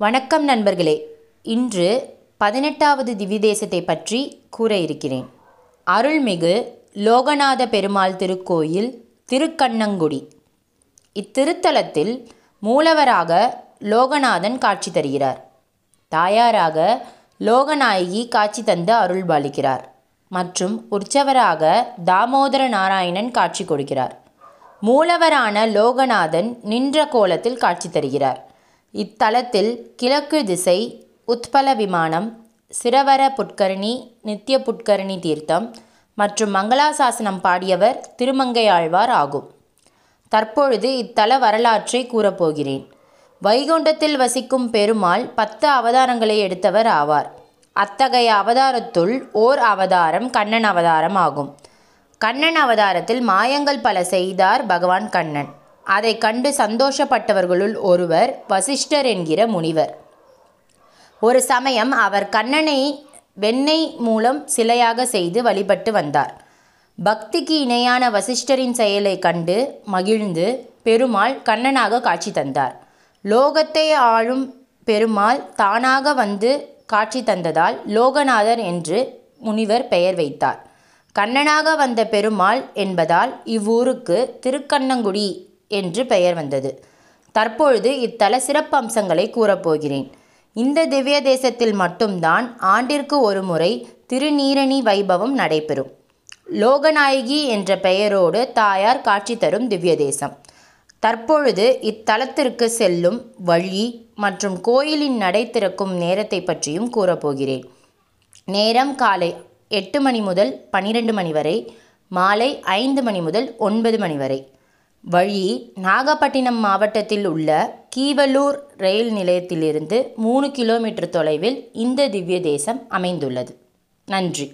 வணக்கம் நண்பர்களே. இன்று பதினெட்டாவது திவிதேசத்தை பற்றி கூற இருக்கிறேன். அருள்மிகு லோகநாத பெருமாள் திருக்கோயில் திருக்கண்ணங்குடி. இத்திருத்தலத்தில் மூலவராக லோகநாதன் காட்சி தருகிறார். தாயாராக லோகநாயகி காட்சி தந்து அருள்பாலிக்கிறார் மற்றும் உற்சவராக தாமோதர நாராயணன் காட்சி கொடுக்கிறார். மூலவரான லோகநாதன் நின்ற கோலத்தில் காட்சி தருகிறார். இத்தலத்தில் கிழக்கு திசை உத்பல விமானம் சிரவர புட்கரணி நித்திய புட்கரணி தீர்த்தம் மற்றும் மங்களாசாசனம் பாடியவர் திருமங்கையாழ்வார் ஆகும். தற்பொழுது இத்தல வரலாற்றை கூறப்போகிறேன். வைகுண்டத்தில் வசிக்கும் பெருமாள் பத்து அவதாரங்களை எடுத்தவர் ஆவார். அத்தகைய அவதாரத்துள் ஓர் அவதாரம் கண்ணன் அவதாரம் ஆகும். கண்ணன் அவதாரத்தில் மாயங்கள் பல செய்தார் பகவான் கண்ணன். அதை கண்டு சந்தோஷப்பட்டவர்களுள் ஒருவர் வசிஷ்டர் என்கிற முனிவர். ஒரு சமயம் அவர் கண்ணனை வெண்ணெய் மூலம் சிலையாக செய்து வழிபட்டு வந்தார். பக்திக்கு இணையான வசிஷ்டரின் செயலை கண்டு மகிழ்ந்து பெருமாள் கண்ணனாக காட்சி தந்தார். லோகத்தை ஆளும் பெருமாள் தானாக வந்து காட்சி தந்ததால் லோகநாதர் என்று முனிவர் பெயர் வைத்தார். கண்ணனாக வந்த பெருமாள் என்பதால் இவ்வூருக்கு திருக்கண்ணங்குடி என்று பெயர் வந்தது. தற்பொழுது இத்தல சிறப்பம்சங்களை கூறப்போகிறேன். இந்த திவ்ய தேசத்தில் மட்டும்தான் ஆண்டிற்கு ஒரு முறை திருநீரணி வைபவம் நடைபெறும். லோகநாயகி என்ற பெயரோடு தாயார் காட்சி தரும் திவ்ய தேசம். தற்பொழுது இத்தலத்திற்கு செல்லும் வழி மற்றும் கோயிலின் நடை திறக்கும் நேரத்தை பற்றியும் கூறப்போகிறேன். நேரம் காலை எட்டு மணி முதல் பன்னிரெண்டு மணி வரை மாலை ஐந்து மணி முதல் ஒன்பது மணி வரை. வழி நாகப்பட்டினம் மாவட்டத்தில் உள்ள கீவலூர் ரயில் நிலையத்திலிருந்து மூணு கிலோமீட்டர் தொலைவில் இந்த திவ்ய தேசம் அமைந்துள்ளது. நன்றி.